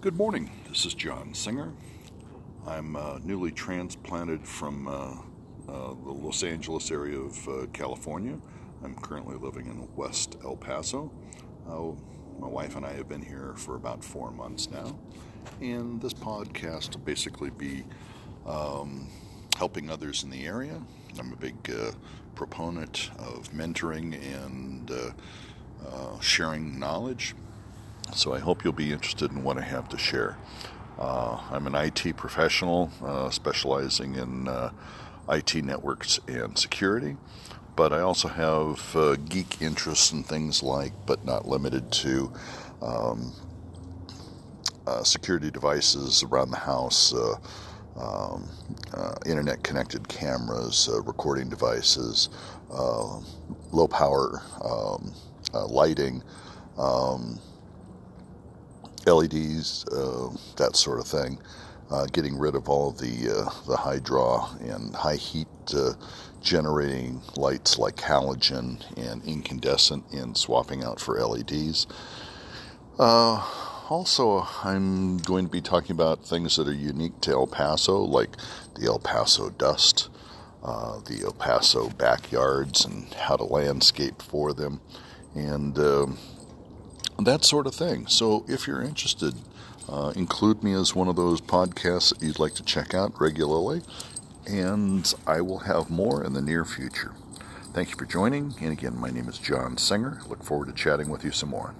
Good morning. This is John Singer. I'm uh, newly transplanted from uh, uh, the Los Angeles area of uh, California. I'm currently living in West El Paso. Uh, my wife and I have been here for about four months now. And this podcast will basically be um, helping others in the area. I'm a big uh, proponent of mentoring and sharing knowledge so I hope you'll be interested in what I have to share. Uh, I'm an IT professional uh, specializing in uh, IT networks and security, but I also have uh, geek interests in things like, but not limited to, um, uh, security devices around the house. Uh, um, internet connected cameras, recording devices, low power um, lighting, um, LEDs, uh, that sort of thing. Uh, getting rid of all the uh, the high draw and high heat uh, generating lights like halogen and incandescent, and swapping out for LEDs. Uh, also, I'm going to be talking about things that are unique to El Paso, like the El Paso dust, the El Paso backyards, and how to landscape for them, and um, that sort of thing. So if you're interested, uh, include me as one of those podcasts that you'd like to check out regularly, and I will have more in the near future. Thank you for joining, and again, my name is John Singer. Look forward to chatting with you some more.